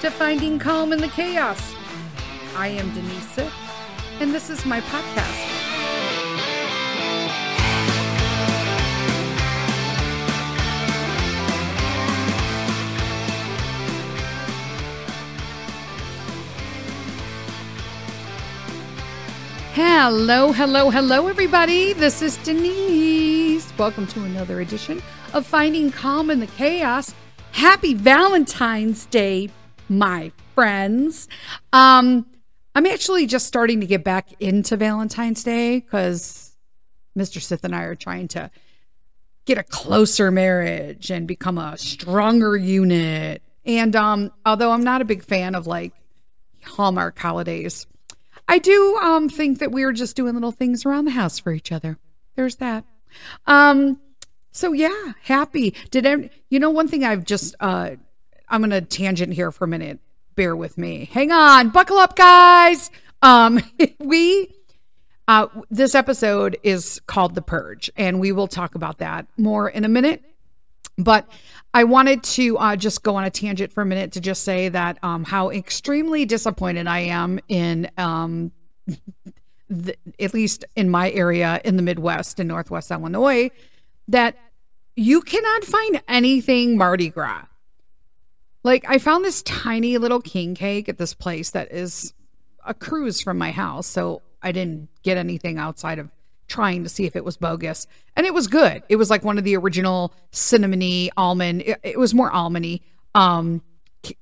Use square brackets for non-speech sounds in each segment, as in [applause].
to Finding Calm in the Chaos. I am Denise and this is my podcast. Hello, hello, hello, everybody. This is Denise. Welcome to another edition of Finding Calm in the Chaos. Happy Valentine's Day, my friends. Um, I'm actually just starting to get back into Valentine's Day because Mr. Sith and I are trying to get a closer marriage and become a stronger unit. And um, although I'm not a big fan of like Hallmark holidays, I do um, think that we're just doing little things around the house for each other. There's that. Um, so yeah, happy. Did I, you know one thing I've just uh, I'm gonna tangent here for a minute. Bear with me. Hang on, buckle up, guys. Um, [laughs] we uh, this episode is called The Purge, and we will talk about that more in a minute. But I wanted to uh, just go on a tangent for a minute to just say that um, how extremely disappointed I am in, um, [laughs] the, at least in my area in the Midwest in Northwest Illinois, that you cannot find anything Mardi Gras. Like, I found this tiny little king cake at this place that is a cruise from my house. So I didn't get anything outside of trying to see if it was bogus. And it was good. It was like one of the original cinnamony almond. It, it was more almondy, um,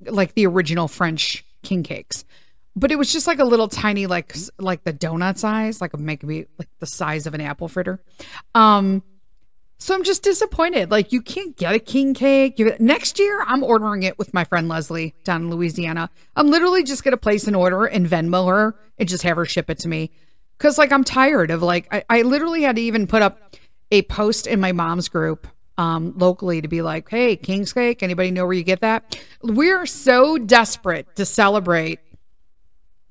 like the original French king cakes. But it was just like a little tiny, like like the donut size, like maybe like the size of an apple fritter. Um, so I'm just disappointed. Like you can't get a king cake. Next year, I'm ordering it with my friend Leslie down in Louisiana. I'm literally just gonna place an order and Venmo her and just have her ship it to me. Cause like I'm tired of like I, I literally had to even put up a post in my mom's group um, locally to be like, hey, King's Cake, anybody know where you get that? We're so desperate to celebrate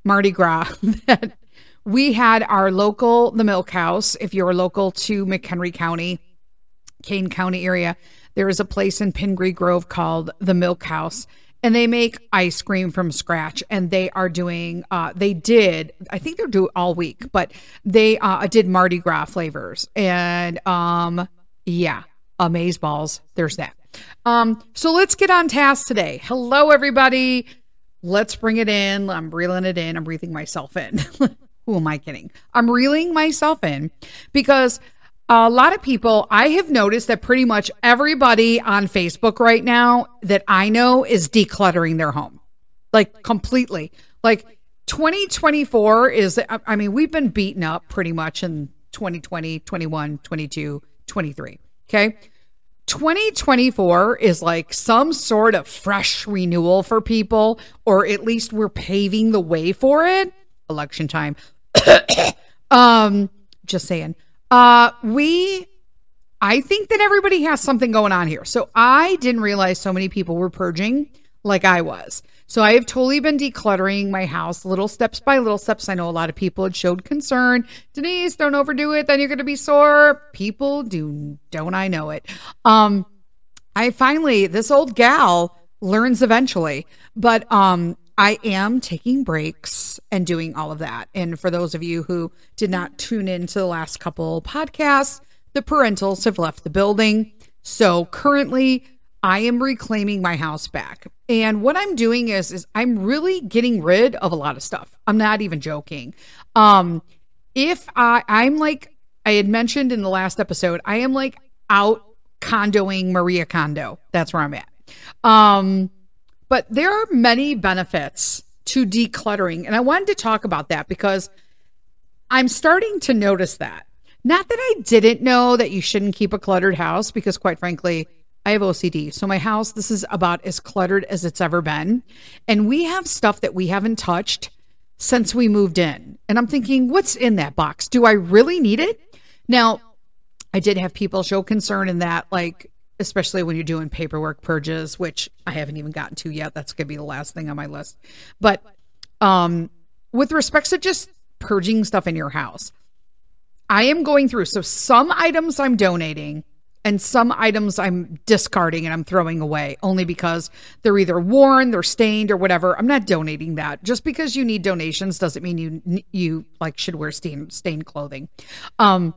Mardi Gras [laughs] that we had our local the Milk House. If you're local to McHenry County Kane County area, there is a place in Pingree Grove called the Milk House. And they make ice cream from scratch, and they are doing. Uh, they did, I think they're doing all week, but they uh, did Mardi Gras flavors, and um, yeah, amaze balls. There's that. Um, so let's get on task today. Hello, everybody. Let's bring it in. I'm reeling it in. I'm breathing myself in. [laughs] Who am I kidding? I'm reeling myself in because a lot of people, I have noticed that pretty much everybody on Facebook right now that I know is decluttering their home, like completely. Like 2024 is, I mean, we've been beaten up pretty much in 2020, 21, 22, 23. Okay. 2024 is like some sort of fresh renewal for people, or at least we're paving the way for it. Election time. [coughs] um, just saying. Uh, we, I think that everybody has something going on here. So I didn't realize so many people were purging like I was. So I have totally been decluttering my house little steps by little steps. I know a lot of people had showed concern. Denise, don't overdo it, then you're going to be sore. People do, don't I know it? Um, I finally, this old gal learns eventually, but um, I am taking breaks and doing all of that. And for those of you who did not tune in to the last couple podcasts, the parentals have left the building. So currently, I am reclaiming my house back. And what I'm doing is is I'm really getting rid of a lot of stuff. I'm not even joking. Um if I I'm like I had mentioned in the last episode, I am like out condoing Maria Kondo. That's where I'm at. Um but there are many benefits to decluttering. And I wanted to talk about that because I'm starting to notice that. Not that I didn't know that you shouldn't keep a cluttered house, because quite frankly, I have OCD. So my house, this is about as cluttered as it's ever been. And we have stuff that we haven't touched since we moved in. And I'm thinking, what's in that box? Do I really need it? Now, I did have people show concern in that, like, especially when you're doing paperwork purges, which I haven't even gotten to yet. That's going to be the last thing on my list. But um, with respects to just purging stuff in your house, I am going through. So some items I'm donating, And some items I'm discarding and I'm throwing away only because they're either worn, they're stained, or whatever. I'm not donating that. Just because you need donations doesn't mean you you like should wear stained stained clothing. Um,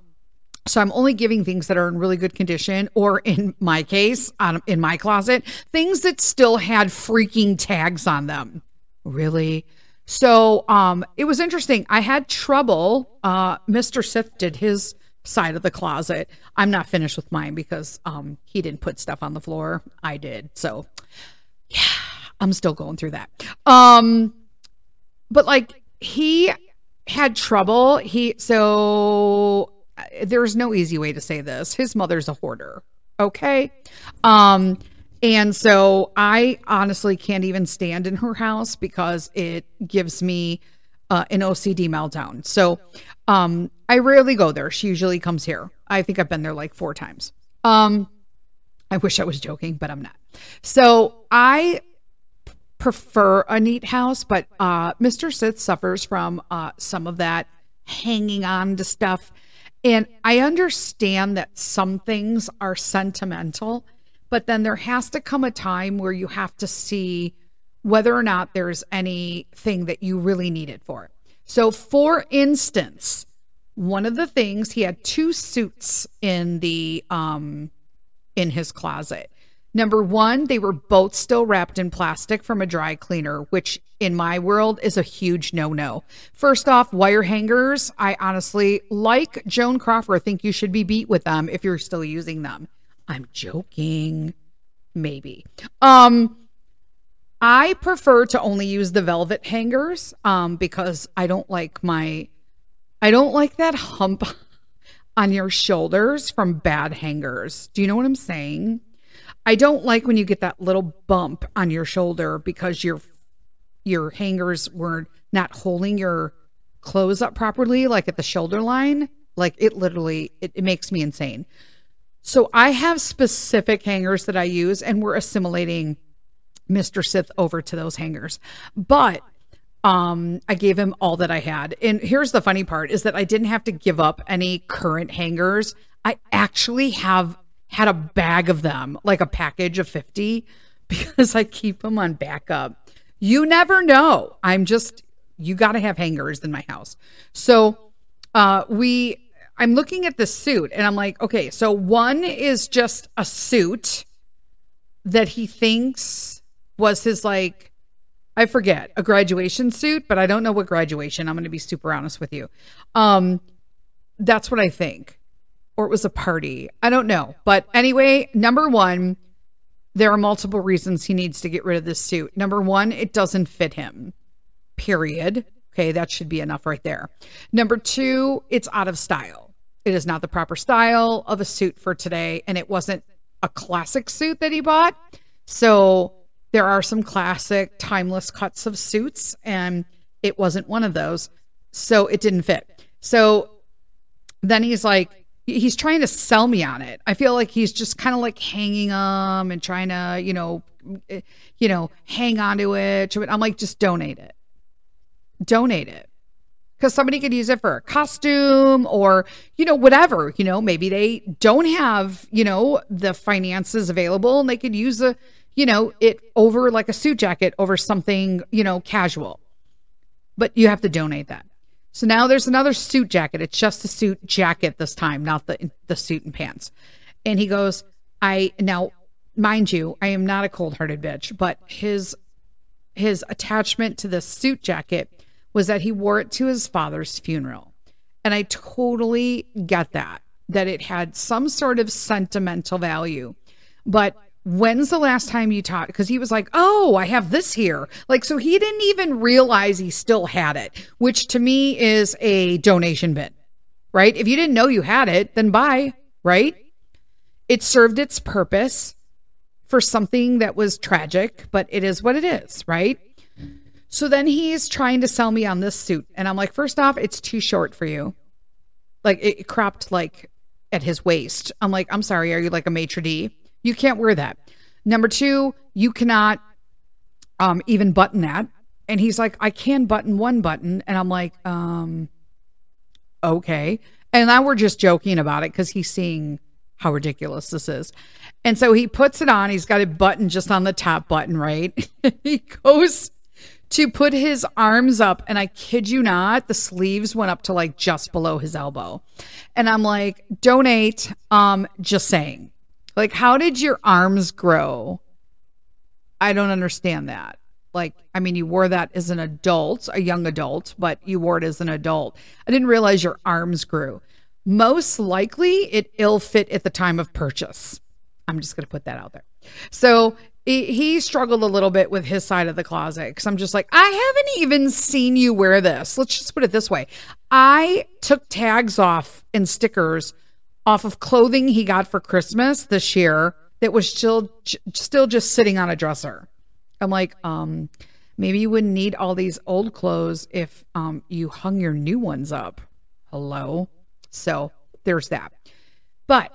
so I'm only giving things that are in really good condition, or in my case, on, in my closet, things that still had freaking tags on them. Really? So um, it was interesting. I had trouble. Uh, Mr. Sith did his side of the closet. I'm not finished with mine because um, he didn't put stuff on the floor. I did. So yeah, I'm still going through that. Um, but like he had trouble. He so there's no easy way to say this. His mother's a hoarder. Okay. Um, and so I honestly can't even stand in her house because it gives me uh, an OCD meltdown. So um, I rarely go there. She usually comes here. I think I've been there like four times. Um, I wish I was joking, but I'm not. So I prefer a neat house, but uh, Mr. Sith suffers from uh, some of that hanging on to stuff. And I understand that some things are sentimental but then there has to come a time where you have to see whether or not there's anything that you really need it for. So, for instance, one of the things he had two suits in the um in his closet. Number one, they were both still wrapped in plastic from a dry cleaner, which in my world is a huge no no. First off, wire hangers. I honestly, like Joan Crawford, think you should be beat with them if you're still using them. I'm joking. Maybe. Um I prefer to only use the velvet hangers um because I don't like my I don't like that hump [laughs] on your shoulders from bad hangers. Do you know what I'm saying? I don't like when you get that little bump on your shoulder because your your hangers were not holding your clothes up properly like at the shoulder line. Like it literally it, it makes me insane. So I have specific hangers that I use, and we're assimilating Mr. Sith over to those hangers. But um I gave him all that I had. And here's the funny part is that I didn't have to give up any current hangers. I actually have had a bag of them, like a package of 50 [laughs] because I keep them on backup. You never know. I'm just you got to have hangers in my house. So uh we I'm looking at the suit and I'm like, okay, so one is just a suit that he thinks was his like I forget, a graduation suit, but I don't know what graduation. I'm going to be super honest with you. Um that's what I think. Or it was a party. I don't know. But anyway, number 1, there are multiple reasons he needs to get rid of this suit. Number 1, it doesn't fit him. Period. Okay, that should be enough right there. Number 2, it's out of style it is not the proper style of a suit for today. And it wasn't a classic suit that he bought. So there are some classic, timeless cuts of suits, and it wasn't one of those. So it didn't fit. So then he's like, he's trying to sell me on it. I feel like he's just kind of like hanging them and trying to, you know, eh, you know, hang on to it. I'm like, just donate it. Donate it because somebody could use it for a costume or you know whatever you know maybe they don't have you know the finances available and they could use a you know it over like a suit jacket over something you know casual but you have to donate that so now there's another suit jacket it's just a suit jacket this time not the the suit and pants and he goes i now mind you i am not a cold-hearted bitch but his his attachment to the suit jacket was that he wore it to his father's funeral. And I totally get that, that it had some sort of sentimental value. But when's the last time you taught? Because he was like, oh, I have this here. Like, so he didn't even realize he still had it, which to me is a donation bin, right? If you didn't know you had it, then buy, right? It served its purpose for something that was tragic, but it is what it is, right? So then he's trying to sell me on this suit. And I'm like, first off, it's too short for you. Like it cropped like at his waist. I'm like, I'm sorry, are you like a maitre d? You can't wear that. Number two, you cannot um even button that. And he's like, I can button one button. And I'm like, um, okay. And now we're just joking about it because he's seeing how ridiculous this is. And so he puts it on. He's got a button just on the top button, right? [laughs] he goes to put his arms up, and I kid you not, the sleeves went up to like just below his elbow. And I'm like, donate. Um, just saying. Like, how did your arms grow? I don't understand that. Like, I mean, you wore that as an adult, a young adult, but you wore it as an adult. I didn't realize your arms grew. Most likely, it ill fit at the time of purchase. I'm just going to put that out there. So he struggled a little bit with his side of the closet because I'm just like, I haven't even seen you wear this. Let's just put it this way I took tags off and stickers off of clothing he got for Christmas this year that was still still just sitting on a dresser. I'm like, um, maybe you wouldn't need all these old clothes if um you hung your new ones up. Hello. So there's that. But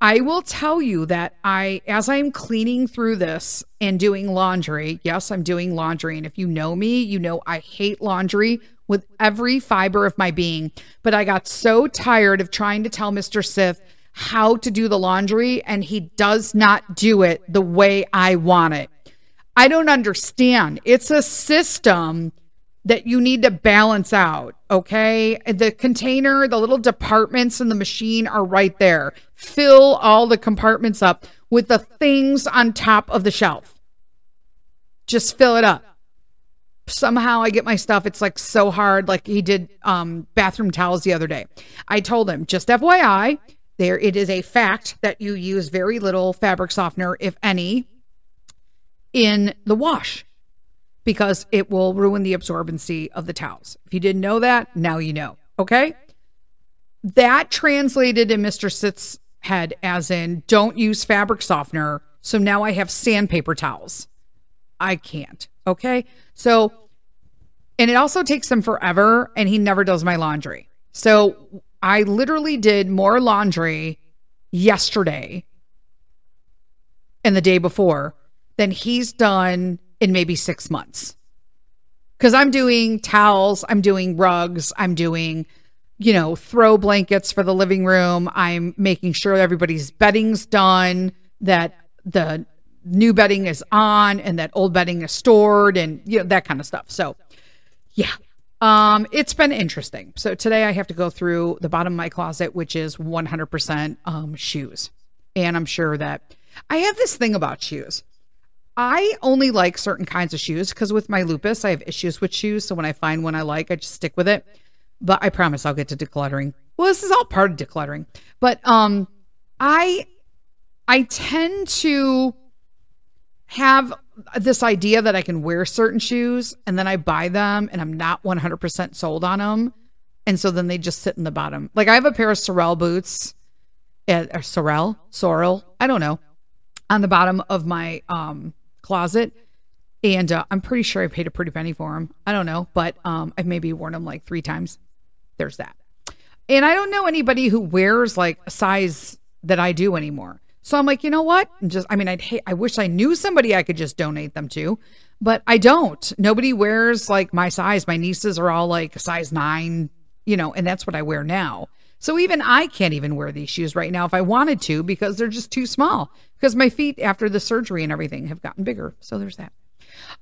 I will tell you that I, as I'm cleaning through this and doing laundry, yes, I'm doing laundry. And if you know me, you know I hate laundry with every fiber of my being. But I got so tired of trying to tell Mr. Sith how to do the laundry, and he does not do it the way I want it. I don't understand. It's a system that you need to balance out. Okay. The container, the little departments in the machine are right there. Fill all the compartments up with the things on top of the shelf. Just fill it up. Somehow I get my stuff. It's like so hard. Like he did um, bathroom towels the other day. I told him, just FYI, there it is a fact that you use very little fabric softener, if any, in the wash because it will ruin the absorbency of the towels. If you didn't know that, now you know. Okay. That translated in Mr. Sith's head as in don't use fabric softener. So now I have sandpaper towels. I can't. Okay. So, and it also takes him forever, and he never does my laundry. So I literally did more laundry yesterday and the day before than he's done in maybe six months. Because I'm doing towels, I'm doing rugs, I'm doing, you know, throw blankets for the living room. I'm making sure everybody's bedding's done, that the new bedding is on, and that old bedding is stored, and you know that kind of stuff. So, yeah, um, it's been interesting. So today I have to go through the bottom of my closet, which is 100% um, shoes, and I'm sure that I have this thing about shoes. I only like certain kinds of shoes because with my lupus, I have issues with shoes. So when I find one I like, I just stick with it. But I promise I'll get to decluttering. Well, this is all part of decluttering. But um, I I tend to have this idea that I can wear certain shoes and then I buy them and I'm not 100% sold on them. And so then they just sit in the bottom. Like I have a pair of Sorel boots, uh, or Sorel, Sorel, I don't know, on the bottom of my um closet. And uh, I'm pretty sure I paid a pretty penny for them. I don't know, but um, I've maybe worn them like three times. There's that. And I don't know anybody who wears like a size that I do anymore. So I'm like, you know what? I'm just, I mean, I'd hate, I wish I knew somebody I could just donate them to, but I don't. Nobody wears like my size. My nieces are all like size nine, you know, and that's what I wear now. So even I can't even wear these shoes right now if I wanted to because they're just too small. Because my feet after the surgery and everything have gotten bigger. So there's that.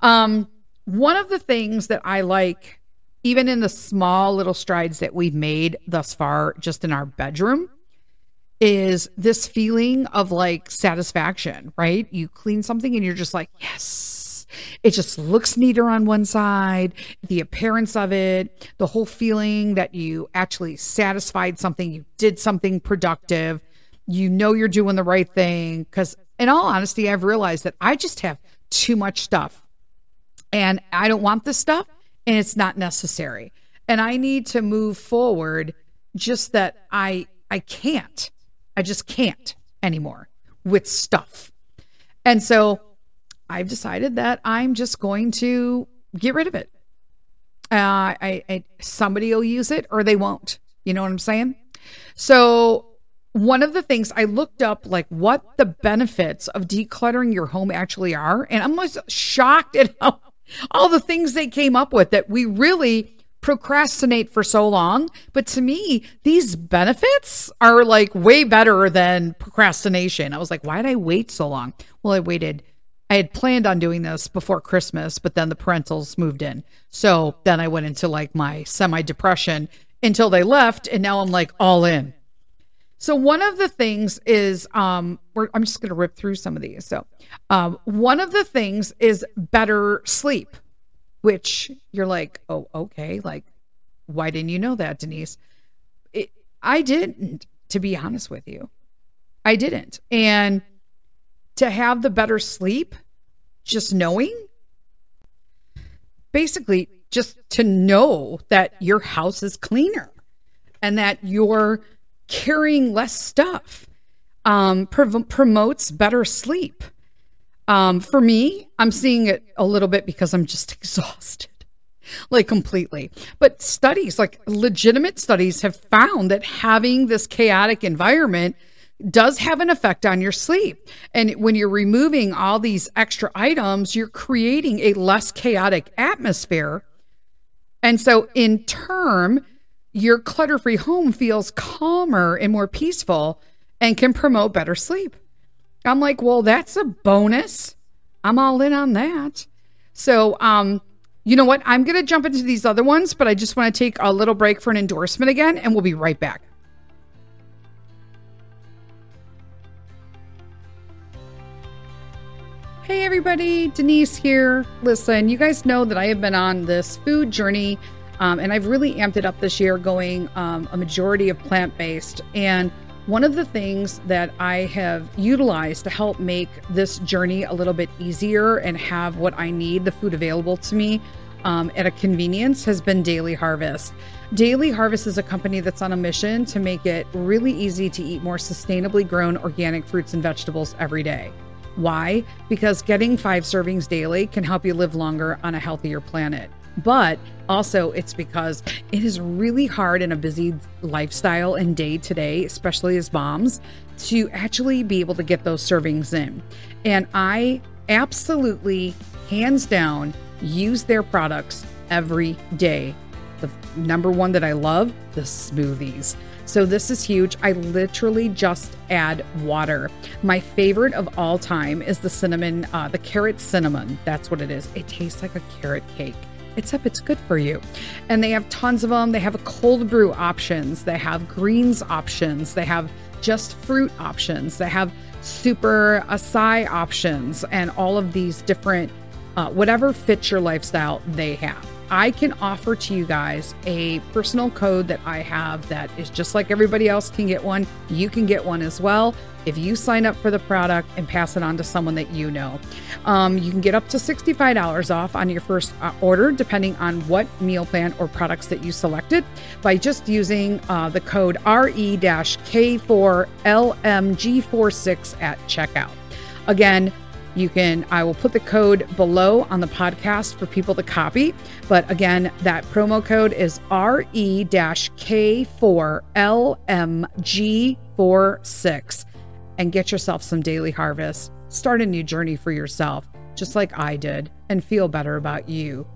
Um, one of the things that I like, even in the small little strides that we've made thus far, just in our bedroom, is this feeling of like satisfaction, right? You clean something and you're just like, yes, it just looks neater on one side, the appearance of it, the whole feeling that you actually satisfied something, you did something productive, you know you're doing the right thing. Because, in all honesty, I've realized that I just have too much stuff and I don't want this stuff and it's not necessary. And I need to move forward just that I I can't. I just can't anymore with stuff. And so I've decided that I'm just going to get rid of it. Uh, I, I somebody will use it or they won't. You know what I'm saying? So one of the things I looked up, like what the benefits of decluttering your home actually are, and I'm almost shocked at how all the things they came up with that we really procrastinate for so long. But to me, these benefits are like way better than procrastination. I was like, why did I wait so long? Well, I waited. I had planned on doing this before Christmas, but then the parentals moved in. So then I went into like my semi depression until they left. And now I'm like all in. So one of the things is um I'm just going to rip through some of these. So um one of the things is better sleep, which you're like, "Oh, okay, like why didn't you know that, Denise?" It, I didn't, to be honest with you. I didn't. And to have the better sleep, just knowing basically just to know that your house is cleaner and that you're carrying less stuff um, promotes better sleep. Um, for me, I'm seeing it a little bit because I'm just [laughs] exhausted, like completely. But studies, like legitimate studies, have found that having this chaotic environment does have an effect on your sleep. And when you're removing all these extra items, you're creating a less chaotic atmosphere. And so, in turn, your clutter free home feels calmer and more peaceful and can promote better sleep. I'm like, well, that's a bonus. I'm all in on that. So, um, you know what? I'm going to jump into these other ones, but I just want to take a little break for an endorsement again, and we'll be right back. Hey, everybody, Denise here. Listen, you guys know that I have been on this food journey um, and I've really amped it up this year, going um, a majority of plant based. And one of the things that I have utilized to help make this journey a little bit easier and have what I need, the food available to me um, at a convenience, has been Daily Harvest. Daily Harvest is a company that's on a mission to make it really easy to eat more sustainably grown organic fruits and vegetables every day. Why? Because getting five servings daily can help you live longer on a healthier planet. But also, it's because it is really hard in a busy lifestyle and day to day, especially as moms, to actually be able to get those servings in. And I absolutely, hands down, use their products every day. The number one that I love, the smoothies. So this is huge. I literally just add water. My favorite of all time is the cinnamon, uh, the carrot cinnamon. That's what it is. It tastes like a carrot cake except it's good for you. And they have tons of them. They have cold brew options, they have greens options, they have just fruit options, they have super acai options, and all of these different, uh, whatever fits your lifestyle, they have. I can offer to you guys a personal code that I have that is just like everybody else can get one. You can get one as well if you sign up for the product and pass it on to someone that you know. Um, you can get up to $65 off on your first uh, order, depending on what meal plan or products that you selected, by just using uh, the code RE K4LMG46 at checkout. Again, you can, I will put the code below on the podcast for people to copy. But again, that promo code is RE K4LMG46 and get yourself some daily harvest. Start a new journey for yourself, just like I did, and feel better about you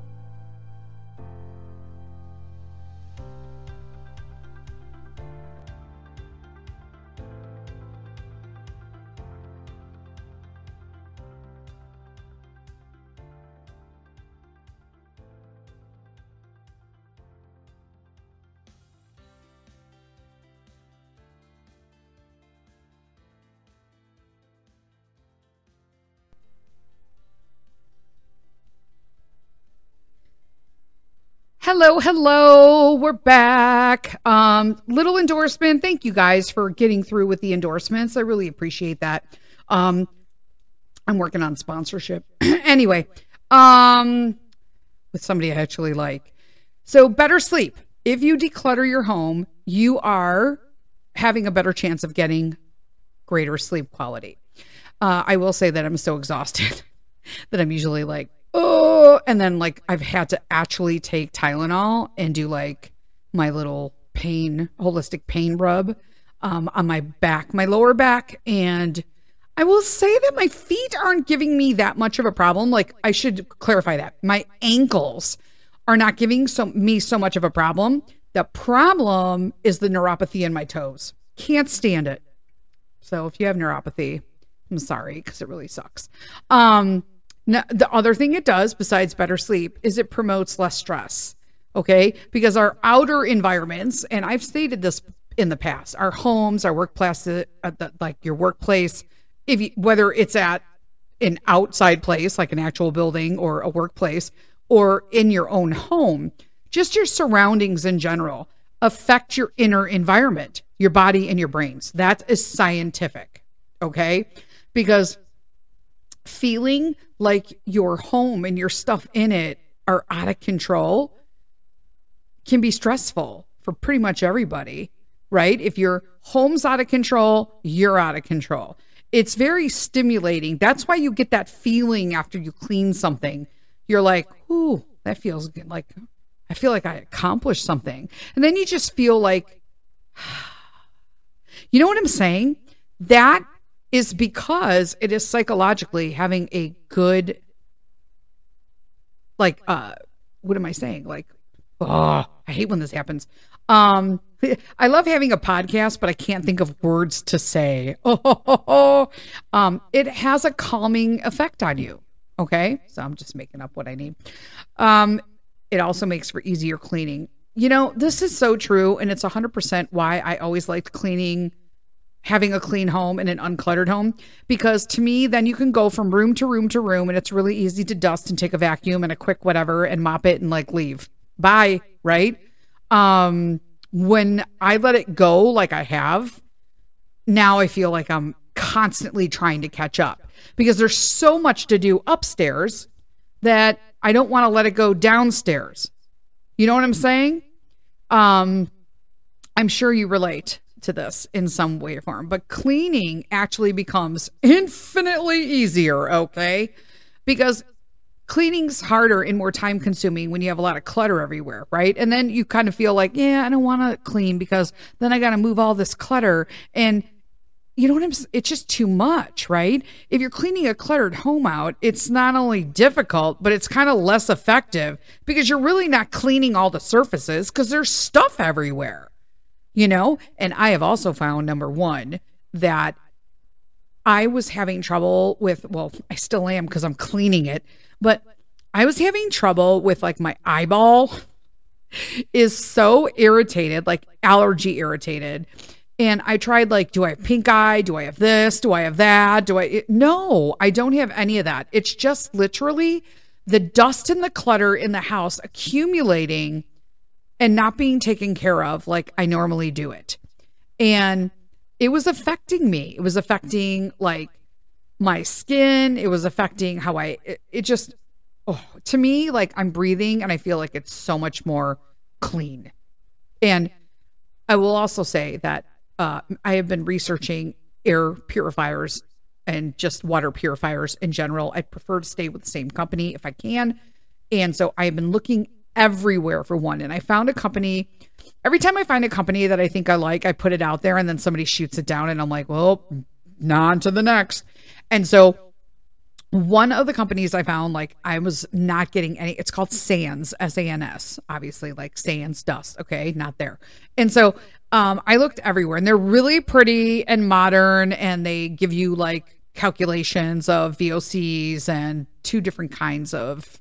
Hello, hello. We're back. Um, little endorsement. Thank you guys for getting through with the endorsements. I really appreciate that. Um, I'm working on sponsorship. [clears throat] anyway, um, with somebody I actually like. So, better sleep. If you declutter your home, you are having a better chance of getting greater sleep quality. Uh, I will say that I'm so [laughs] exhausted that I'm usually like, oh, and then like I've had to actually take Tylenol and do like my little pain, holistic pain rub um, on my back, my lower back. And I will say that my feet aren't giving me that much of a problem. Like, I should clarify that. My ankles are not giving so, me so much of a problem. The problem is the neuropathy in my toes. Can't stand it. So if you have neuropathy, I'm sorry because it really sucks. Um, now, the other thing it does, besides better sleep, is it promotes less stress. Okay. Because our outer environments, and I've stated this in the past, our homes, our workplace, uh, like your workplace, if you, whether it's at an outside place, like an actual building or a workplace, or in your own home, just your surroundings in general affect your inner environment, your body and your brains. That is scientific. Okay. Because feeling like your home and your stuff in it are out of control can be stressful for pretty much everybody, right? If your home's out of control, you're out of control. It's very stimulating. That's why you get that feeling after you clean something. You're like, ooh, that feels good. Like, I feel like I accomplished something. And then you just feel like, [sighs] you know what I'm saying? That is because it is psychologically having a good like uh what am I saying? Like oh, I hate when this happens. Um [laughs] I love having a podcast, but I can't think of words to say. Oh, [laughs] um, it has a calming effect on you. Okay, so I'm just making up what I need. Um, it also makes for easier cleaning. You know, this is so true, and it's 100% why I always liked cleaning having a clean home and an uncluttered home because to me then you can go from room to room to room and it's really easy to dust and take a vacuum and a quick whatever and mop it and like leave. Bye right? Um when i let it go like i have now i feel like i'm constantly trying to catch up because there's so much to do upstairs that i don't want to let it go downstairs. You know what i'm saying? Um i'm sure you relate to this in some way or form, but cleaning actually becomes infinitely easier, okay? Because cleaning's harder and more time consuming when you have a lot of clutter everywhere, right? And then you kind of feel like, yeah, I don't want to clean because then I got to move all this clutter and you know what I'm it's just too much, right? If you're cleaning a cluttered home out, it's not only difficult, but it's kind of less effective because you're really not cleaning all the surfaces because there's stuff everywhere you know? And I have also found, number one, that I was having trouble with, well, I still am because I'm cleaning it, but I was having trouble with like my eyeball [laughs] is so irritated, like allergy irritated. And I tried like, do I have pink eye? Do I have this? Do I have that? Do I? It, no, I don't have any of that. It's just literally the dust and the clutter in the house accumulating and not being taken care of like I normally do it. And it was affecting me. It was affecting like my skin. It was affecting how I, it, it just, oh, to me, like I'm breathing and I feel like it's so much more clean. And I will also say that uh, I have been researching air purifiers and just water purifiers in general. I prefer to stay with the same company if I can. And so I've been looking everywhere for one. And I found a company. Every time I find a company that I think I like, I put it out there and then somebody shoots it down and I'm like, well, on to the next. And so one of the companies I found, like I was not getting any, it's called Sans, S A N S, obviously, like Sans dust. Okay. Not there. And so um, I looked everywhere and they're really pretty and modern and they give you like calculations of VOCs and two different kinds of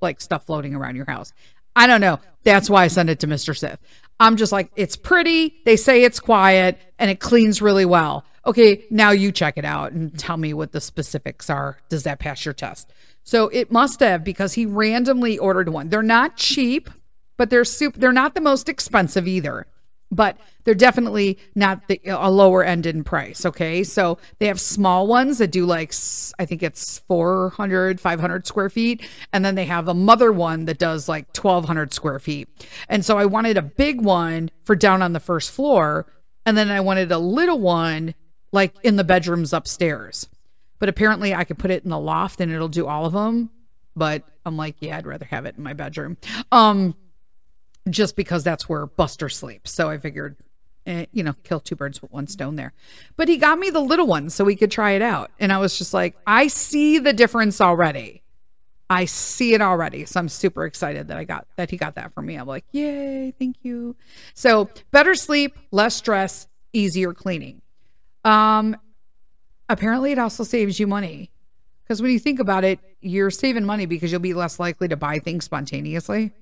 like stuff floating around your house. I don't know. That's why I send it to Mr. Sith. I'm just like, it's pretty. They say it's quiet and it cleans really well. Okay, now you check it out and tell me what the specifics are. Does that pass your test? So it must have because he randomly ordered one. They're not cheap, but they're super, they're not the most expensive either but they're definitely not the, a lower end in price. Okay. So they have small ones that do like, I think it's 400, 500 square feet. And then they have a mother one that does like 1200 square feet. And so I wanted a big one for down on the first floor. And then I wanted a little one like in the bedrooms upstairs. But apparently I could put it in the loft and it'll do all of them. But I'm like, yeah, I'd rather have it in my bedroom. Um, just because that's where Buster sleeps. So I figured, eh, you know, kill two birds with one stone there. But he got me the little one so we could try it out. And I was just like, I see the difference already. I see it already. So I'm super excited that I got that he got that for me. I'm like, yay, thank you. So better sleep, less stress, easier cleaning. Um, apparently it also saves you money. Because when you think about it, you're saving money because you'll be less likely to buy things spontaneously.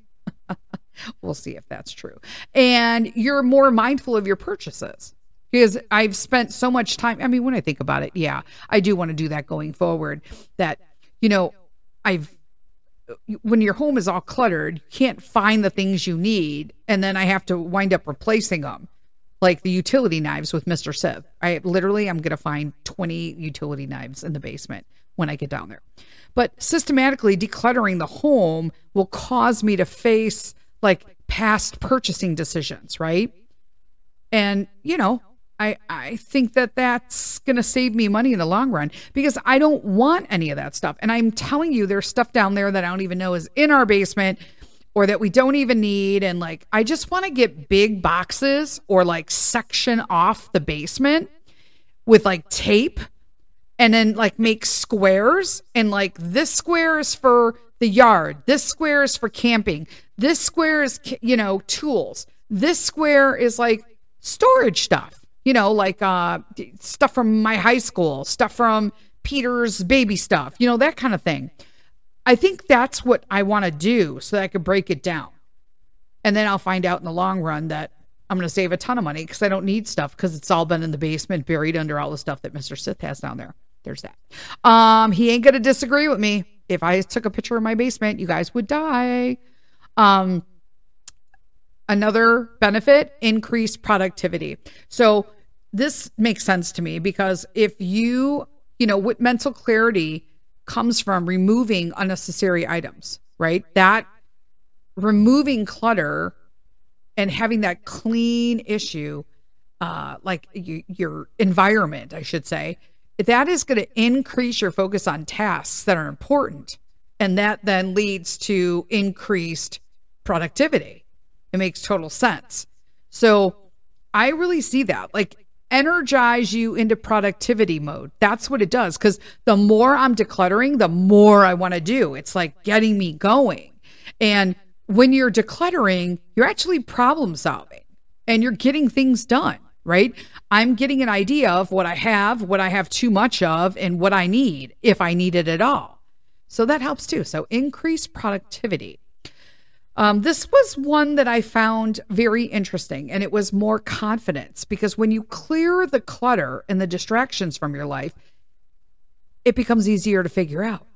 [laughs] [laughs] we'll see if that's true. And you're more mindful of your purchases because I've spent so much time. I mean, when I think about it, yeah, I do want to do that going forward. That, you know, I've, when your home is all cluttered, you can't find the things you need. And then I have to wind up replacing them, like the utility knives with Mr. Sith. I literally, I'm going to find 20 utility knives in the basement when I get down there. But systematically decluttering the home will cause me to face like past purchasing decisions, right? And, you know, I, I think that that's going to save me money in the long run because I don't want any of that stuff. And I'm telling you, there's stuff down there that I don't even know is in our basement or that we don't even need. And like, I just want to get big boxes or like section off the basement with like tape and then like make squares. And like, this square is for the yard, this square is for camping, this square is, you know, tools, this square is like storage stuff you know, like uh, stuff from my high school, stuff from Peter's baby stuff, you know, that kind of thing. I think that's what I want to do so that I could break it down. And then I'll find out in the long run that I'm going to save a ton of money because I don't need stuff because it's all been in the basement, buried under all the stuff that Mr. Sith has down there. There's that. Um, he ain't going to disagree with me. If I took a picture of my basement, you guys would die. Um, another benefit increased productivity. So this makes sense to me because if you, you know, what mental clarity comes from removing unnecessary items, right? That removing clutter and having that clean issue, uh, like you, your environment, I should say, that is going to increase your focus on tasks that are important. And that then leads to increased productivity. It makes total sense. So I really see that. Like energize you into productivity mode. That's what it does. Because the more I'm decluttering, the more I want to do. It's like getting me going. And when you're decluttering, you're actually problem solving and you're getting things done, right? I'm getting an idea of what I have, what I have too much of, and what I need if I need it at all. So that helps too. So increase productivity. Um, this was one that I found very interesting, and it was more confidence because when you clear the clutter and the distractions from your life, it becomes easier to figure out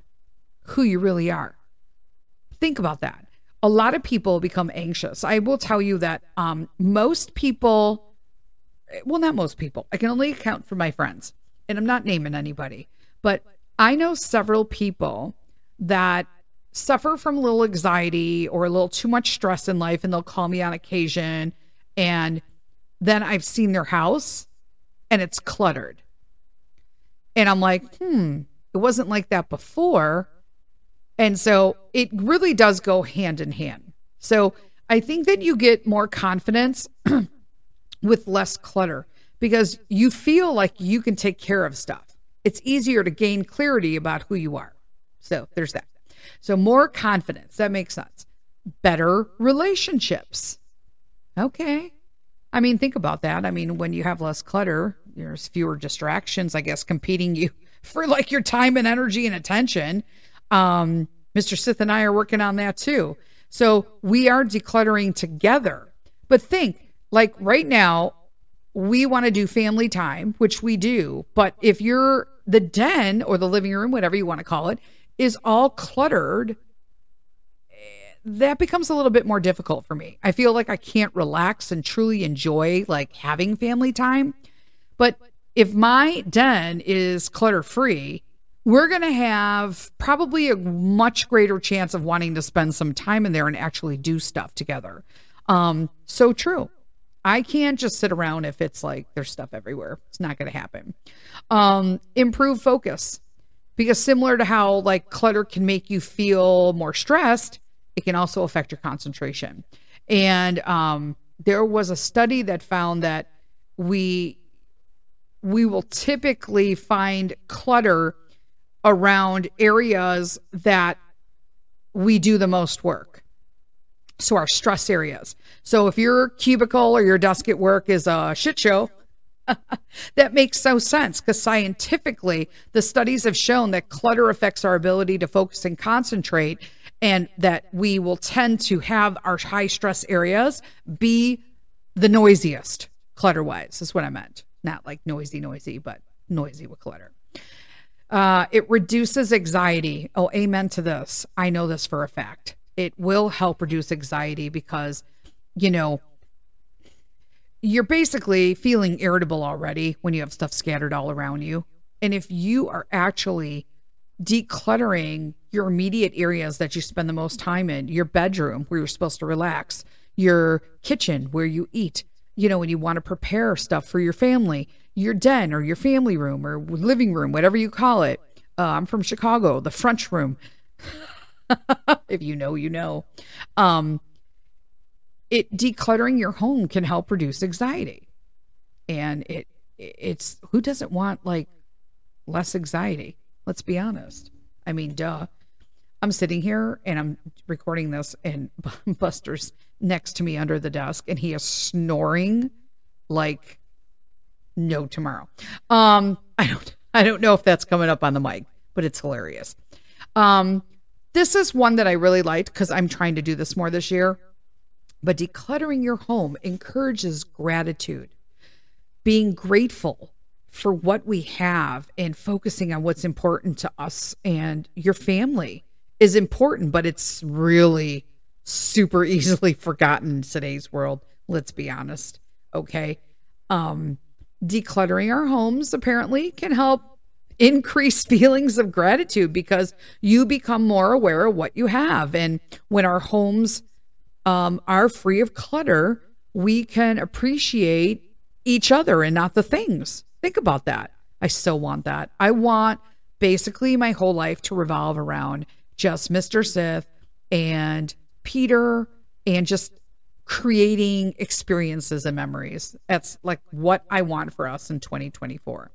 who you really are. Think about that. A lot of people become anxious. I will tell you that um, most people, well, not most people, I can only account for my friends, and I'm not naming anybody, but I know several people that suffer from a little anxiety or a little too much stress in life and they'll call me on occasion and then I've seen their house and it's cluttered. And I'm like, hmm, it wasn't like that before. And so it really does go hand in hand. So I think that you get more confidence [clears throat] with less clutter because you feel like you can take care of stuff. It's easier to gain clarity about who you are. So there's that. So more confidence. That makes sense. Better relationships. Okay. I mean, think about that. I mean, when you have less clutter, there's fewer distractions, I guess, competing you [laughs] for like your time and energy and attention. Um, Mr. Sith and I are working on that too. So we are decluttering together. But think like right now, we want to do family time, which we do. But if you're the den or the living room, whatever you want to call it, is all cluttered, that becomes a little bit more difficult for me. I feel like I can't relax and truly enjoy like having family time. But if my den is clutter free, we're going to have probably a much greater chance of wanting to spend some time in there and actually do stuff together. Um, so true. I can't just sit around if it's like there's stuff everywhere. It's not going to happen. Um, improve focus because similar to how like clutter can make you feel more stressed it can also affect your concentration and um, there was a study that found that we we will typically find clutter around areas that we do the most work. So our stress areas. So if your cubicle or your desk at work is a shit show, [laughs] that makes so sense because scientifically, the studies have shown that clutter affects our ability to focus and concentrate, and that we will tend to have our high stress areas be the noisiest clutter wise, is what I meant. Not like noisy, noisy, but noisy with clutter. Uh, it reduces anxiety. Oh, amen to this. I know this for a fact. It will help reduce anxiety because, you know, you're basically feeling irritable already when you have stuff scattered all around you. And if you are actually decluttering your immediate areas that you spend the most time in, your bedroom where you're supposed to relax, your kitchen where you eat, you know, when you want to prepare stuff for your family, your den or your family room or living room, whatever you call it. Uh, I'm from Chicago, the French room. [laughs] [laughs] if you know, you know. Um, it decluttering your home can help reduce anxiety. And it it's who doesn't want like less anxiety? Let's be honest. I mean duh. I'm sitting here and i'm recording this and [laughs] buster's next to me under the desk and he is snoring like no tomorrow. Um i don't i don't know if that's coming up on the mic but it's hilarious. Um this is one that i really liked because i'm trying to do this more this year but decluttering your home encourages gratitude, being grateful for what we have and focusing on what's important to us and your family is important, but it's really super [laughs] easily forgotten in today's world. Let's be honest. Okay. Um, decluttering our homes apparently can help increase [laughs] feelings of gratitude because you become more aware of what you have. And when our homes um, are free of clutter, we can appreciate each other and not the things. Think about that. I still want that. I want basically my whole life to revolve around just Mr. Sith and Peter and just creating experiences and memories. That's like what I want for us in 2024.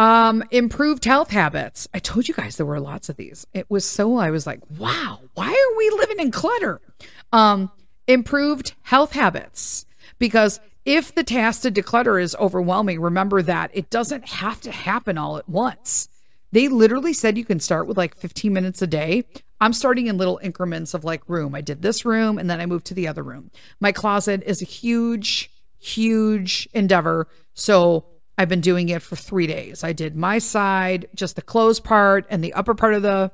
Um, improved health habits. I told you guys there were lots of these. It was so I was like, wow, why are we living in clutter? Um, improved health habits. Because if the task to declutter is overwhelming, remember that it doesn't have to happen all at once. They literally said you can start with like 15 minutes a day. I'm starting in little increments of like room. I did this room and then I moved to the other room. My closet is a huge, huge endeavor. So I've been doing it for three days. I did my side, just the clothes part and the upper part of the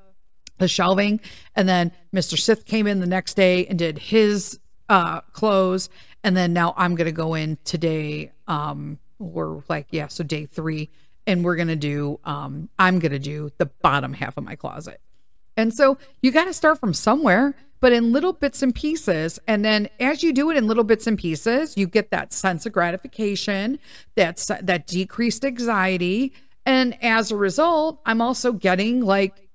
the shelving, and then Mr. Sith came in the next day and did his uh clothes, and then now I'm gonna go in today. Um, we're like yeah, so day three, and we're gonna do um, I'm gonna do the bottom half of my closet, and so you got to start from somewhere but in little bits and pieces. And then as you do it in little bits and pieces, you get that sense of gratification, that's that decreased anxiety. And as a result, I'm also getting like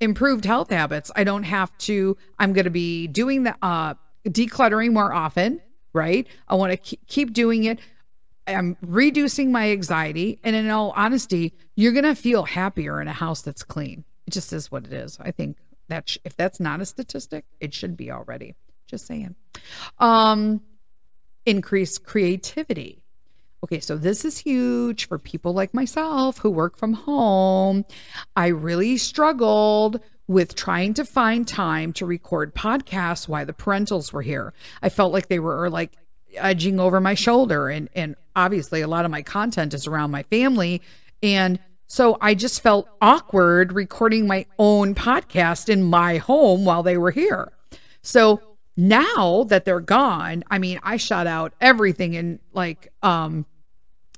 improved health habits. I don't have to, I'm going to be doing the uh, decluttering more often, right? I want to keep doing it. I'm reducing my anxiety. And in all honesty, you're going to feel happier in a house that's clean. It just is what it is. I think that sh- if that's not a statistic, it should be already. Just saying. Um, increase creativity. Okay, so this is huge for people like myself who work from home. I really struggled with trying to find time to record podcasts while the parentals were here. I felt like they were like edging over my shoulder and and obviously a lot of my content is around my family and so I just felt awkward recording my own podcast in my home while they were here. So now that they're gone, I mean, I shot out everything in like um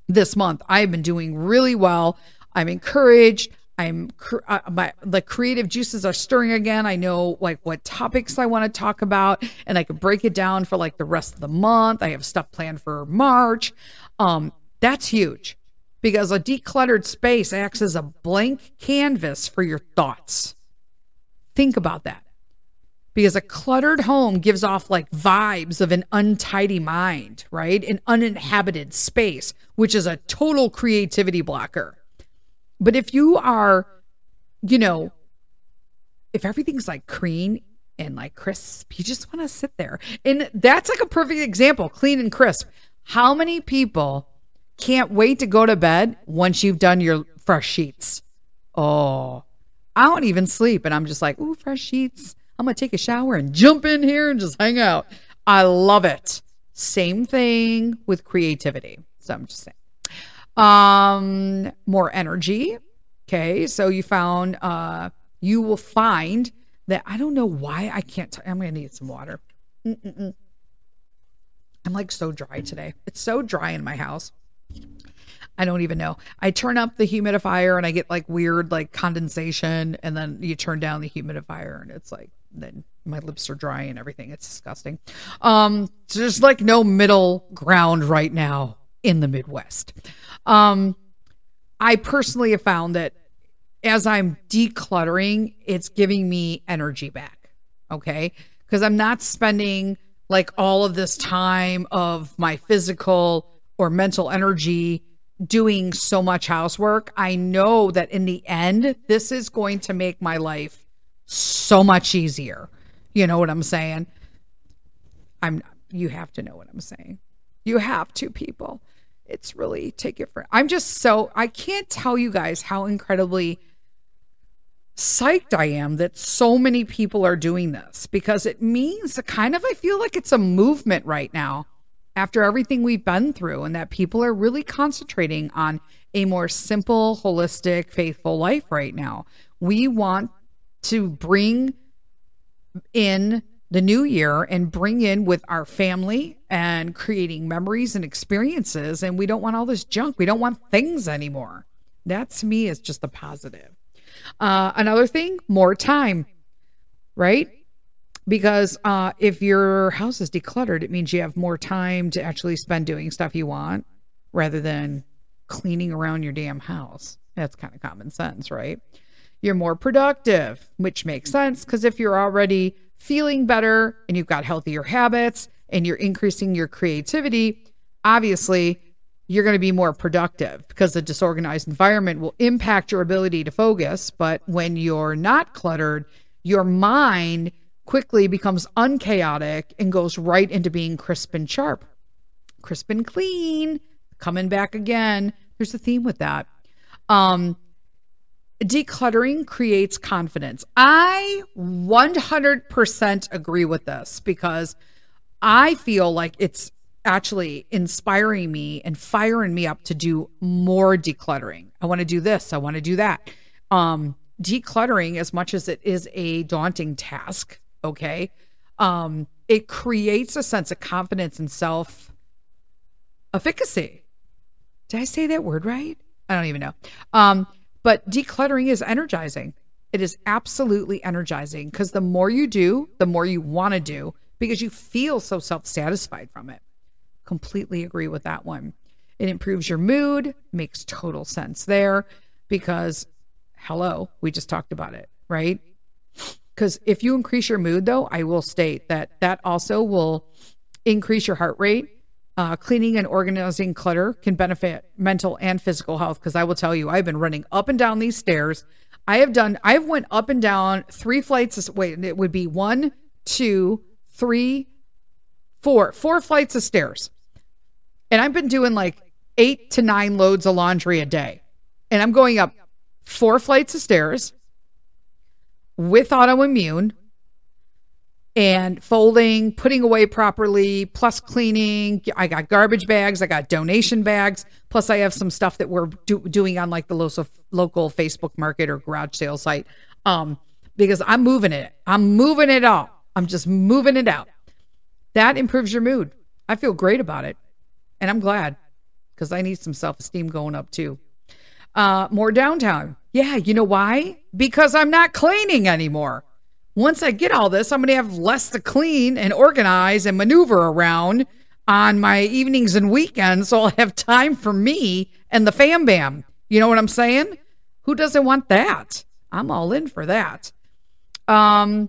this month. I've been doing really well. I'm encouraged. I'm uh, my the creative juices are stirring again. I know like what topics I want to talk about and I can break it down for like the rest of the month. I have stuff planned for March. Um that's huge because a decluttered space acts as a blank canvas for your thoughts. Think about that. Because a cluttered home gives off like vibes of an untidy mind, right? An uninhabited space, which is a total creativity blocker. But if you are, you know, if everything's like clean and like crisp, you just want to sit there. And that's like a perfect example clean and crisp. How many people can't wait to go to bed once you've done your fresh sheets? Oh, I don't even sleep. And I'm just like, ooh, fresh sheets. I'm going to take a shower and jump in here and just hang out. I love it. Same thing with creativity. So I'm just saying. Um, more energy. Okay. So you found, uh, you will find that I don't know why I can't. i am going to need some water. Mm-mm-mm. I'm like so dry today. It's so dry in my house. I don't even know. I turn up the humidifier and I get like weird like condensation and then you turn down the humidifier and it's like then my lips are dry and everything. It's disgusting. Um so there's like no middle ground right now in the Midwest. Um I personally have found that as I'm decluttering, it's giving me energy back. Okay? Because I'm not spending like all of this time of my physical or mental energy doing so much housework, I know that in the end, this is going to make my life so much easier. You know what I'm saying? I'm you have to know what I'm saying. You have to, people. It's really take it for I'm just so I can't tell you guys how incredibly psyched I am that so many people are doing this because it means kind of, I feel like it's a movement right now after everything we've been through, and that people are really concentrating on a more simple, holistic, faithful life right now. We want to bring in the new year and bring in with our family and creating memories and experiences. And we don't want all this junk. We don't want things anymore. That to me is just a positive. Uh, another thing, more time, right? Because uh, if your house is decluttered, it means you have more time to actually spend doing stuff you want rather than cleaning around your damn house. That's kind of common sense, right? You're more productive, which makes sense because if you're already feeling better and you've got healthier habits and you're increasing your creativity, obviously you're going to be more productive because the disorganized environment will impact your ability to focus. But when you're not cluttered, your mind quickly becomes unchaotic and goes right into being crisp and sharp. Crisp and clean, coming back again. There's a theme with that. Um, decluttering creates confidence. I 100% agree with this because I feel like it's actually inspiring me and firing me up to do more decluttering. I want to do this, I want to do that. Um decluttering as much as it is a daunting task, okay? Um it creates a sense of confidence and self efficacy. Did I say that word right? I don't even know. Um but decluttering is energizing. It is absolutely energizing because the more you do, the more you want to do because you feel so self satisfied from it completely agree with that one. It improves your mood, makes total sense there because, hello, we just talked about it, right? Because if you increase your mood, though, I will state that that also will increase your heart rate. Uh, cleaning and organizing clutter can benefit mental and physical health. Because I will tell you, I've been running up and down these stairs. I have done. I've went up and down three flights. Of, wait, it would be one, two, three, four, four flights of stairs and I've been doing like eight to nine loads of laundry a day. And I'm going up four flights of stairs with autoimmune and folding, putting away properly, plus cleaning. I got garbage bags, I got donation bags, plus I have some stuff that we're do- doing on like the local local Facebook market or garage sale site. Um, because I'm moving it. I'm moving it all. I'm just moving it out. That improves your mood. I feel great about it. And I'm glad because I need some self esteem going up too. Uh, more downtime. Yeah, you know why? Because I'm not cleaning anymore. Once I get all this, I'm going to have less to clean and organize and maneuver around on my evenings and weekends. So I'll have time for me and the fam bam. You know what I'm saying? Who doesn't want that? I'm all in for that. Um,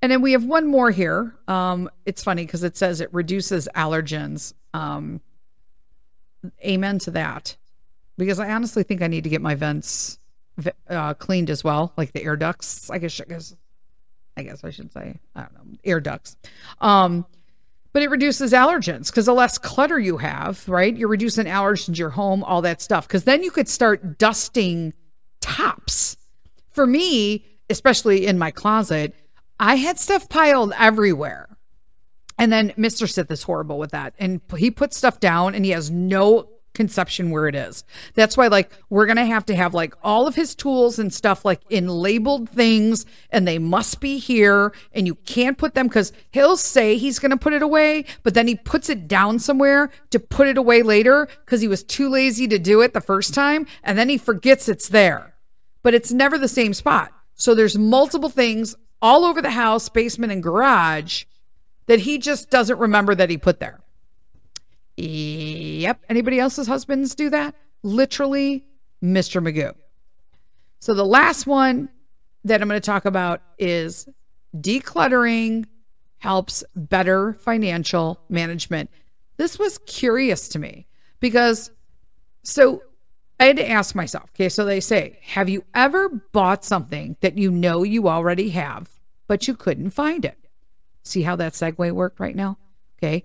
and then we have one more here. Um, it's funny because it says it reduces allergens. Um, amen to that because I honestly think I need to get my vents uh, cleaned as well, like the air ducts. I guess, I guess I guess I should say. I don't know, air ducts. Um, but it reduces allergens because the less clutter you have, right? You're reducing allergens in your home, all that stuff. Because then you could start dusting tops. For me, especially in my closet, I had stuff piled everywhere. And then Mr. Sith is horrible with that. And he puts stuff down and he has no conception where it is. That's why, like, we're going to have to have like all of his tools and stuff like in labeled things and they must be here. And you can't put them because he'll say he's going to put it away, but then he puts it down somewhere to put it away later because he was too lazy to do it the first time. And then he forgets it's there, but it's never the same spot. So there's multiple things all over the house, basement, and garage that he just doesn't remember that he put there. Yep. Anybody else's husbands do that? Literally, Mr. Magoo. So the last one that I'm going to talk about is decluttering helps better financial management. This was curious to me because so I had to ask myself, okay, so they say, have you ever bought something that you know you already have, but you couldn't find it? See how that segue worked right now? Okay.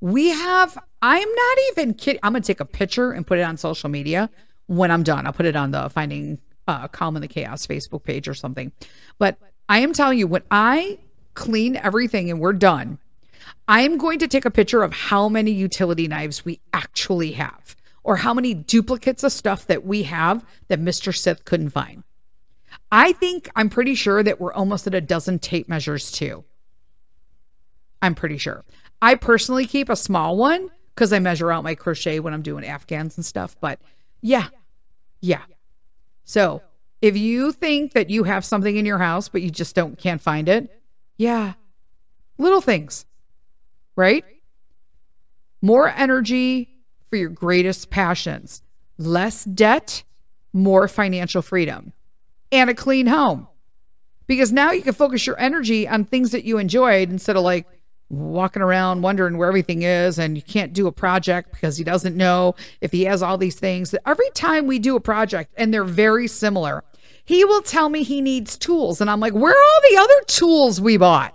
We have, I'm not even kidding. I'm going to take a picture and put it on social media when I'm done. I'll put it on the Finding uh, Calm in the Chaos Facebook page or something. But I am telling you, when I clean everything and we're done, I am going to take a picture of how many utility knives we actually have or how many duplicates of stuff that we have that Mr. Sith couldn't find. I think I'm pretty sure that we're almost at a dozen tape measures too. I'm pretty sure. I personally keep a small one because I measure out my crochet when I'm doing Afghans and stuff. But yeah, yeah. So if you think that you have something in your house, but you just don't can't find it, yeah, little things, right? More energy, for your greatest passions less debt, more financial freedom, and a clean home. Because now you can focus your energy on things that you enjoyed instead of like walking around wondering where everything is and you can't do a project because he doesn't know if he has all these things. Every time we do a project and they're very similar, he will tell me he needs tools. And I'm like, where are all the other tools we bought?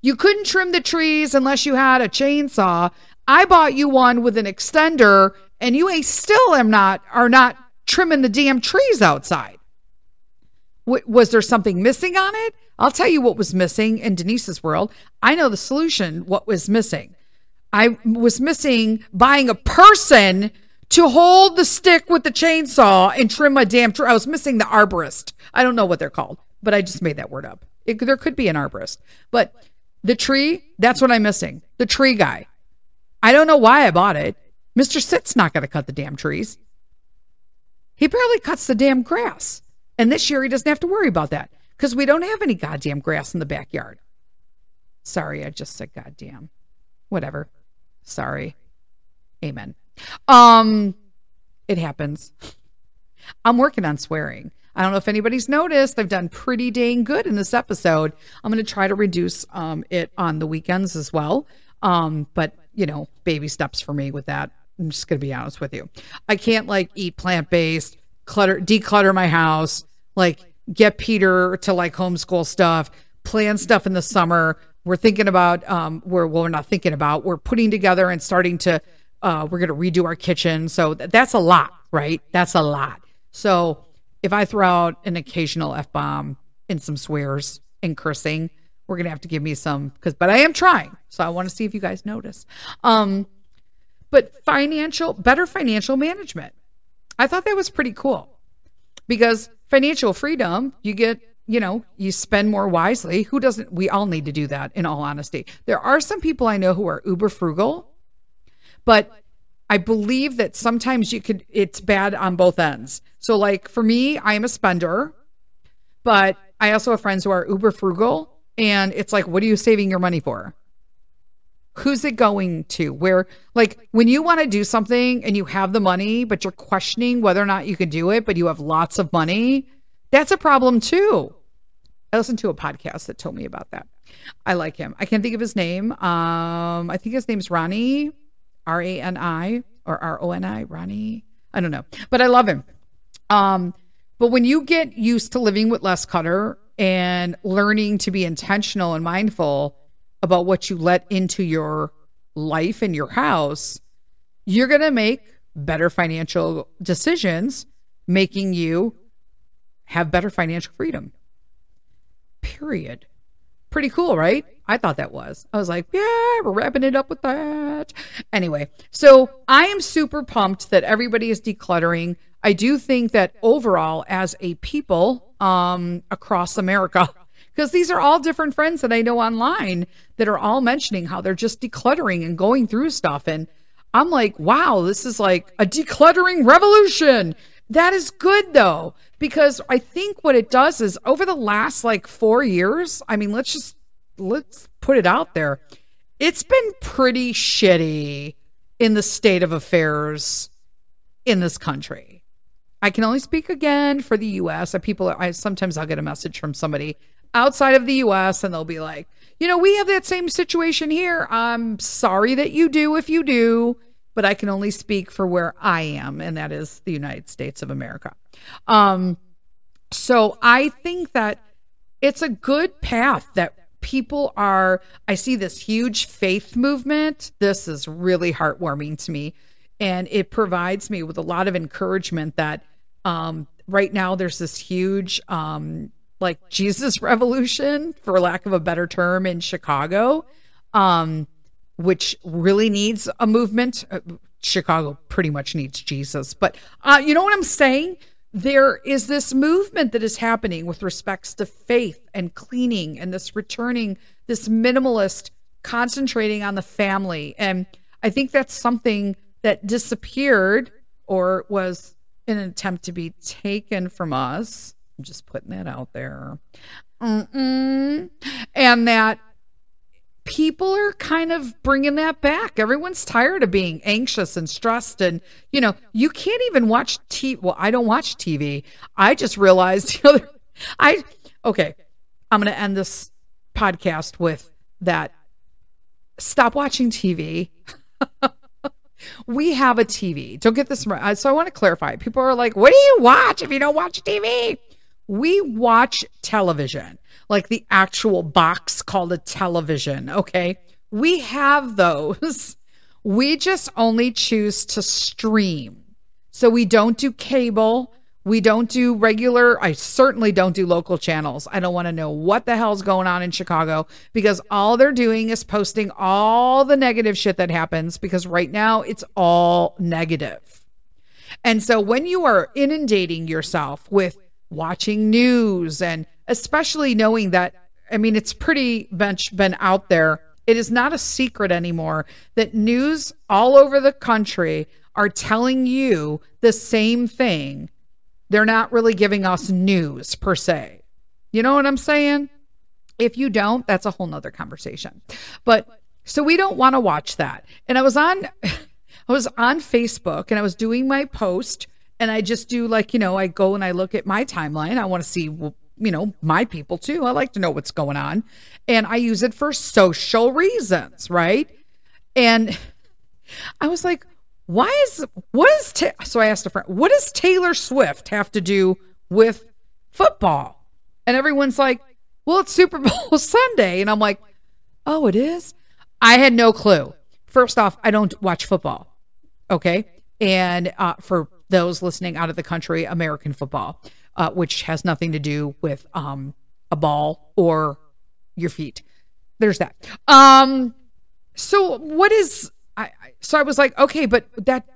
You couldn't trim the trees unless you had a chainsaw. I bought you one with an extender and you still am not are not trimming the damn trees outside. W- was there something missing on it? I'll tell you what was missing in Denise's world. I know the solution. What was missing? I was missing buying a person to hold the stick with the chainsaw and trim a damn tree. I was missing the arborist. I don't know what they're called, but I just made that word up. It, there could be an arborist, but the tree, that's what I'm missing. The tree guy. I don't know why I bought it. Mr. Sith's not going to cut the damn trees. He barely cuts the damn grass. And this year he doesn't have to worry about that because we don't have any goddamn grass in the backyard. Sorry, I just said goddamn. Whatever. Sorry. Amen. Um, it happens. I'm working on swearing. I don't know if anybody's noticed. I've done pretty dang good in this episode. I'm going to try to reduce um, it on the weekends as well. Um, but you know, baby steps for me with that. I'm just going to be honest with you. I can't like eat plant based, clutter, declutter my house, like get Peter to like homeschool stuff, plan stuff in the summer. We're thinking about, um, we're, well, we're not thinking about, we're putting together and starting to, uh, we're going to redo our kitchen. So th- that's a lot, right? That's a lot. So if I throw out an occasional F bomb and some swears and cursing, we're gonna have to give me some because but I am trying. So I want to see if you guys notice. Um but financial better financial management. I thought that was pretty cool. Because financial freedom, you get, you know, you spend more wisely. Who doesn't we all need to do that in all honesty. There are some people I know who are uber frugal, but I believe that sometimes you could it's bad on both ends. So like for me, I am a spender, but I also have friends who are uber frugal and it's like, what are you saving your money for? Who's it going to? Where, like, when you want to do something and you have the money, but you're questioning whether or not you can do it, but you have lots of money, that's a problem too. I listened to a podcast that told me about that. I like him. I can't think of his name. Um, I think his name's Ronnie, R A N I or R O N I, Ronnie. I don't know, but I love him. Um, but when you get used to living with less clutter, and learning to be intentional and mindful about what you let into your life and your house, you're going to make better financial decisions, making you have better financial freedom. Period. Pretty cool, right? I thought that was. I was like, yeah, we're wrapping it up with that. Anyway, so I am super pumped that everybody is decluttering. I do think that overall, as a people um, across America, because these are all different friends that I know online that are all mentioning how they're just decluttering and going through stuff. And I'm like, wow, this is like a decluttering revolution. That is good though, because I think what it does is over the last like four years, I mean, let's just let's put it out there. It's been pretty shitty in the state of affairs in this country. I can only speak again for the US. People I sometimes I'll get a message from somebody outside of the US and they'll be like, "You know, we have that same situation here. I'm sorry that you do if you do, but I can only speak for where I am and that is the United States of America." Um so I think that it's a good path that people are I see this huge faith movement. This is really heartwarming to me and it provides me with a lot of encouragement that um, right now there's this huge um, like Jesus revolution, for lack of a better term, in Chicago, um, which really needs a movement. Uh, Chicago pretty much needs Jesus, but uh, you know what I'm saying? There is this movement that is happening with respects to faith and cleaning and this returning, this minimalist concentrating on the family. And I think that's something that disappeared or was an attempt to be taken from us I'm just putting that out there. Mm-mm. And that people are kind of bringing that back. Everyone's tired of being anxious and stressed. And, you know, you can't even watch TV. Well, I don't watch TV. I just realized, [laughs] you know, I, okay, I'm going to end this podcast with that. Stop watching TV. [laughs] we have a TV. Don't get this right. Uh, so I want to clarify. People are like, what do you watch if you don't watch TV? We watch television, like the actual box called a television. Okay. We have those. [laughs] We just only choose to stream. So we don't do cable. We don't do regular, I certainly don't do local channels. I don't want to know what the hell's going on in Chicago because all they're doing is posting all the negative shit that happens because right now it's all negative. And so when you are inundating yourself with watching news and especially knowing that I mean it's pretty much been out there. It is not a secret anymore that news all over the country are telling you the same thing. They're not really giving us news per se. You know what I'm saying? If you don't, that's a whole nother conversation. But so we don't want to watch that. And I was on [laughs] I was on Facebook and I was doing my post and I just do like, you know, I go and I look at my timeline. I want to see, you know, my people too. I like to know what's going on. And I use it for social reasons, right? And [laughs] I was like, why is, what is, ta-? so I asked a friend, what does Taylor Swift have to do with football? And everyone's like, well, it's Super [laughs] Bowl Sunday. And I'm like, oh, it is? I had no clue. First off, I don't watch football. Okay. And uh, for those listening out of the country American football, uh, which has nothing to do with um, a ball or your feet. There's that. Um, so what is I? So I was like, okay, but that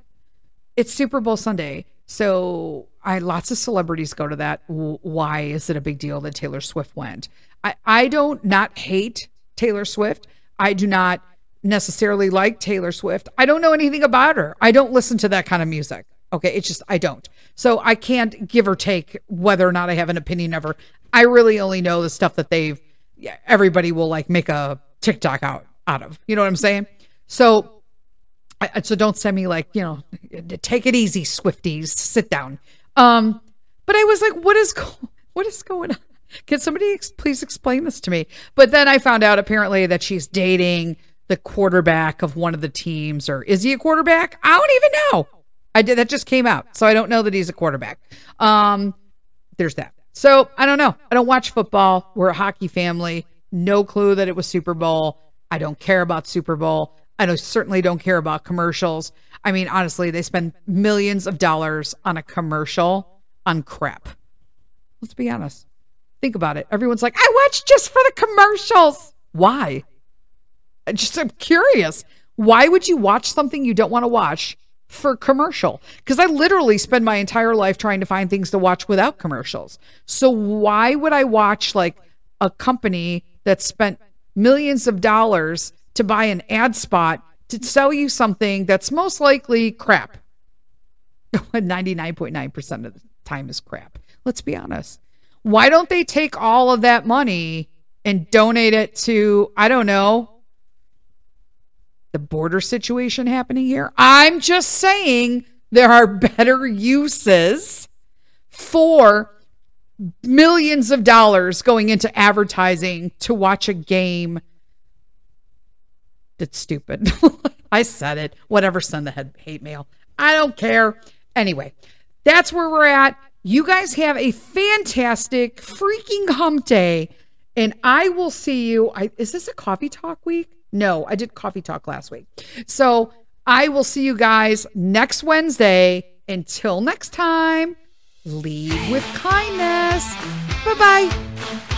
it's Super Bowl Sunday, so I lots of celebrities go to that. Why is it a big deal that Taylor Swift went? I I don't not hate Taylor Swift. I do not necessarily like Taylor Swift. I don't know anything about her. I don't listen to that kind of music. Okay. It's just, I don't. So I can't give or take whether or not I have an opinion of her. I really only know the stuff that they've, Yeah, everybody will like make a TikTok out, out of. You know what I'm saying? So, I, so don't send me like, you know, [laughs] take it easy, Swifties, sit down. Um, but I was like, what is, [laughs] what is going on? Can somebody ex- please explain this to me? But then I found out apparently that she's dating the quarterback of one of the teams, or is he a quarterback? I don't even know. I did that just came out, so I don't know that he's a quarterback. Um, there's that. So I don't know. I don't watch football. We're a hockey family. No clue that it was Super Bowl. I don't care about Super Bowl. I don't, certainly don't care about commercials. I mean, honestly, they spend millions of dollars on a commercial on crap. Let's be honest. Think about it. Everyone's like, I watch just for the commercials. Why? I just I'm curious. Why would you watch something you don't want to watch for commercial? Because I literally spend my entire life trying to find things to watch without commercials. So why would I watch like a company that spent millions of dollars to buy an ad spot to sell you something that's most likely crap. [laughs] 99.9% of the time is crap. Let's be honest. Why don't they take all of that money and donate it to, I don't know, the border situation happening here? I'm just saying there are better uses for millions of dollars going into advertising to watch a game that's stupid. [laughs] I said it. Whatever, send the hate mail. I don't care. Anyway, that's where we're at. You guys have a fantastic freaking hump day. And I will see you. I, is this a coffee talk week? No, I did coffee talk last week. So I will see you guys next Wednesday. Until next time, lead with kindness. Bye bye.